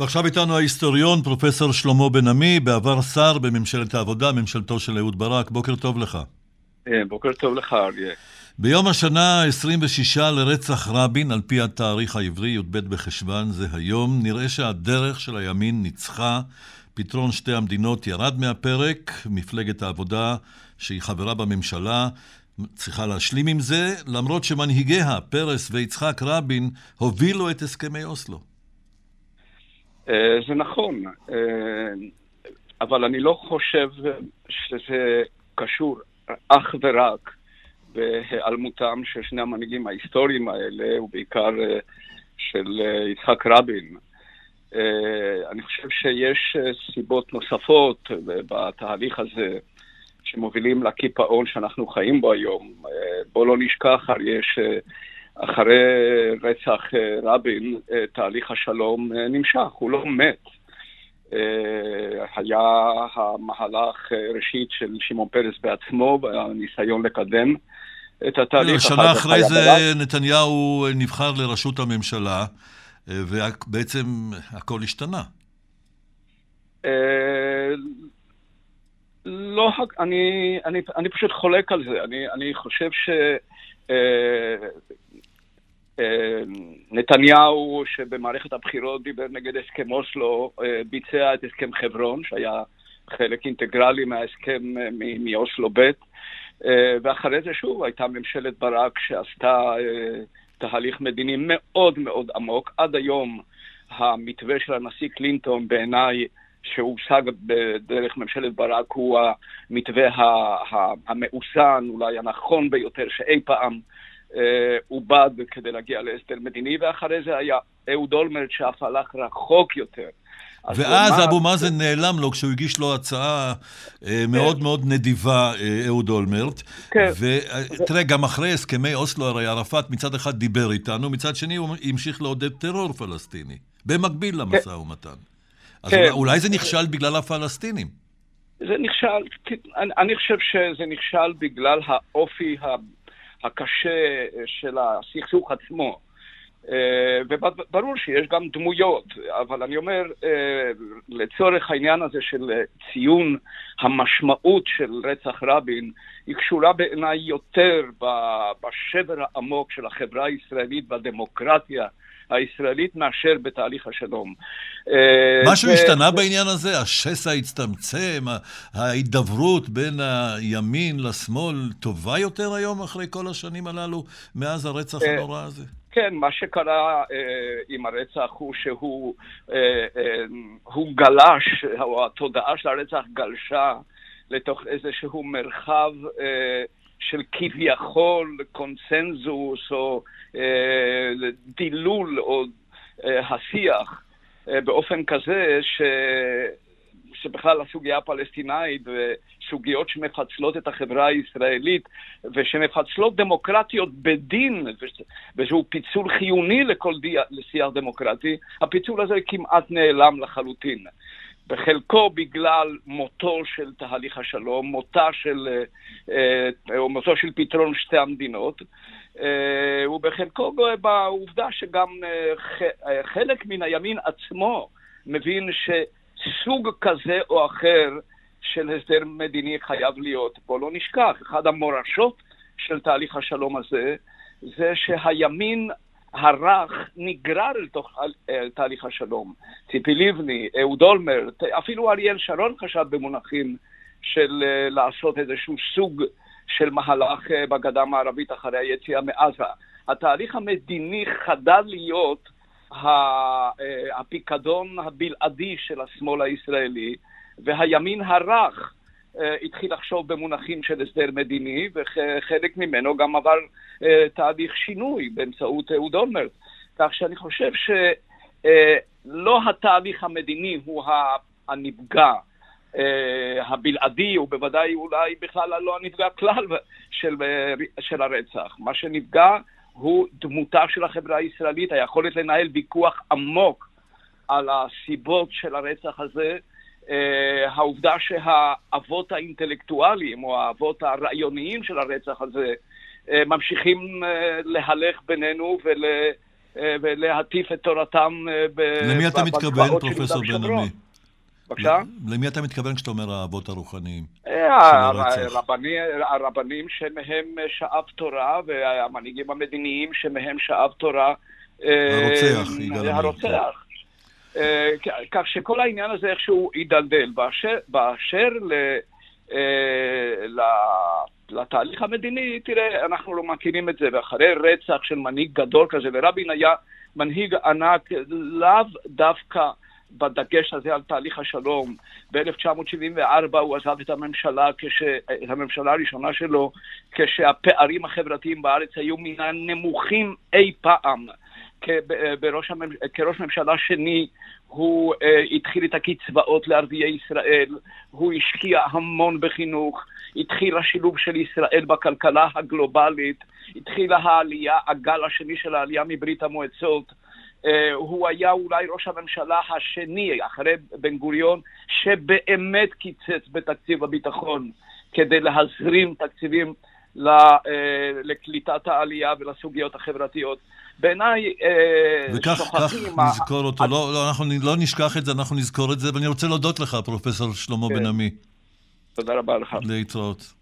ועכשיו איתנו ההיסטוריון, פרופסור שלמה בן עמי, בעבר שר בממשלת העבודה, ממשלתו של אהוד ברק. בוקר טוב לך. אה, בוקר טוב לך, אריה. ביום השנה ה-26 לרצח רבין, על פי התאריך העברי, י"ב בחשוון, זה היום, נראה שהדרך של הימין ניצחה. פתרון שתי המדינות ירד מהפרק, מפלגת העבודה, שהיא חברה בממשלה, צריכה להשלים עם זה, למרות שמנהיגיה, פרס ויצחק רבין, הובילו את הסכמי אוסלו. אה, זה נכון, אה, אבל אני לא חושב שזה קשור אך ורק בהיעלמותם של שני המנהיגים ההיסטוריים האלה, ובעיקר אה, של יצחק רבין. אני חושב שיש סיבות נוספות בתהליך הזה שמובילים לקיפאון שאנחנו חיים בו היום. בואו לא נשכח, יש אחרי רצח אה, רבין, אה, תהליך השלום אה, נמשך, הוא לא מת. היה המהלך ראשית של שמעון פרס בעצמו, והניסיון לקדם את התהליך. שנה אחרי זה נתניהו נבחר לראשות הממשלה, ובעצם הכל השתנה. לא, אני, אני, אני פשוט חולק על זה. אני, אני חושב ש... אה, נתניהו, שבמערכת הבחירות דיבר נגד הסכם אוסלו, אה, ביצע את הסכם חברון, שהיה חלק אינטגרלי מההסכם אה, מאוסלו ב', ואחרי זה שוב הייתה ממשלת ברק שעשתה תהליך מדיני מאוד מאוד עמוק. עד היום המתווה של הנשיא קלינטון בעיניי שהושג בדרך ממשלת ברק הוא המתווה המאוזן, אולי הנכון ביותר שאי פעם עובד אה, כדי להגיע להסדר מדיני, ואחרי זה היה אהוד אולמרט שאף הלך רחוק יותר. ואז אבו מאזן נעלם לו כשהוא הגיש לו הצעה אה, מאוד מאוד נדיבה, אה, אהוד אולמרט. כן. ותראה, גם אחרי הסכמי אוסלו, הרי ערפאת מצד אחד דיבר איתנו, מצד שני הוא המשיך לעודד טרור פלסטיני, במקביל למשא ומתן. אז כן. אולי זה נכשל בגלל הפלסטינים. זה נכשל, אני חושב שזה נכשל בגלל האופי הקשה של הסכסוך עצמו. אה, וברור שיש גם דמויות, אבל אני אומר, אה, לצורך העניין הזה של ציון המשמעות של רצח רבין, היא קשורה בעיניי יותר בשבר העמוק של החברה הישראלית והדמוקרטיה הישראלית מאשר בתהליך השלום. אה, משהו ו... השתנה בעניין הזה? השסע הצטמצם? ההידברות בין הימין לשמאל טובה יותר היום אחרי כל השנים הללו, מאז הרצח אה, הנורא הזה? כן, מה שקרה אה, עם הרצח הוא שהוא אה, אה, הוא גלש, או התודעה של הרצח גלשה לתוך איזשהו מרחב אה, של כביכול קונסנזוס או אה, דילול או אה, השיח אה, באופן כזה ש... שבכלל הסוגיה הפלסטינאית וסוגיות שמפצלות את החברה הישראלית ושמפצלות דמוקרטיות בדין, וזהו פיצול חיוני לכל די... לשיח דמוקרטי, הפיצול הזה כמעט נעלם לחלוטין. בחלקו בגלל מותו של תהליך השלום, מותה של, אה, אה, או מותו של פתרון שתי המדינות, אה, ובחלקו בעובדה שגם חלק מן הימין עצמו מבין שסוג כזה או אחר של הסדר מדיני חייב להיות. בוא לא נשכח, אחת המורשות של תהליך השלום הזה זה שהימין הרך נגרר אל תוך תהליך השלום. ציפי לבני, אהוד אולמרט, אפילו אריאל שרון חשב במונחים של אה, לעשות איזשהו סוג של מהלך אה, בגדה המערבית אחרי היציאה מעזה. התהליך המדיני חדל להיות אה, הפיקדון הבלעדי של השמאל הישראלי, והימין הרך התחיל לחשוב במונחים של הסדר מדיני, וחלק ממנו גם עבר אה, תהליך שינוי באמצעות אהוד אולמרט. כך שאני חושב שלא אה, התהליך המדיני הוא הנפגע הבלעדי, ובוודאי אולי בכלל לא הנפגע כלל של, של הרצח. מה שנפגע הוא דמותה של החברה הישראלית, היכולת לנהל ויכוח עמוק על הסיבות של הרצח הזה, אה, העובדה שהאבות האינטלקטואליים או האבות הרעיוניים של הרצח הזה אה, ממשיכים אה, להלך בינינו ולהטיף את תורתם ב... למי אתה מתכוון, פרופסור בן עמי? בבקשה? למי אתה מתכוון כשאתה אומר האבות הרוחניים? הרבנים שמהם שאב תורה והמנהיגים המדיניים שמהם שאב תורה. הרוצח, יגאל עמיר. הרוצח. כך שכל העניין הזה איכשהו הידלדל. באשר לתהליך המדיני, תראה, אנחנו לא מכירים את זה, ואחרי רצח של מנהיג גדול כזה, ורבין היה מנהיג ענק, לאו דווקא בדגש הזה על תהליך השלום. ב-1974 הוא עזב את הממשלה, כש... את הממשלה הראשונה שלו, כשהפערים החברתיים בארץ היו מן הנמוכים אי פעם. כראש, הממש... כראש ממשלה שני הוא uh, התחיל את הקצבאות לערביי ישראל, הוא השקיע המון בחינוך, התחיל השילוב של ישראל בכלכלה הגלובלית, התחילה העלייה, הגל השני של העלייה מברית המועצות, אה, הוא היה אולי ראש הממשלה השני, אחרי בן גוריון, שבאמת קיצץ בתקציב הביטחון כדי להזרים תקציבים אה, לקליטת העלייה ולסוגיות החברתיות. בעיניי אה, וכך שוכחים... וכך נזכור אותו. לא, לא, אנחנו לא נשכח את זה, אנחנו נזכור את זה, ואני רוצה להודות לך, פרופסור שלמה כן. בן עמי. תודה רבה לך. להתראות.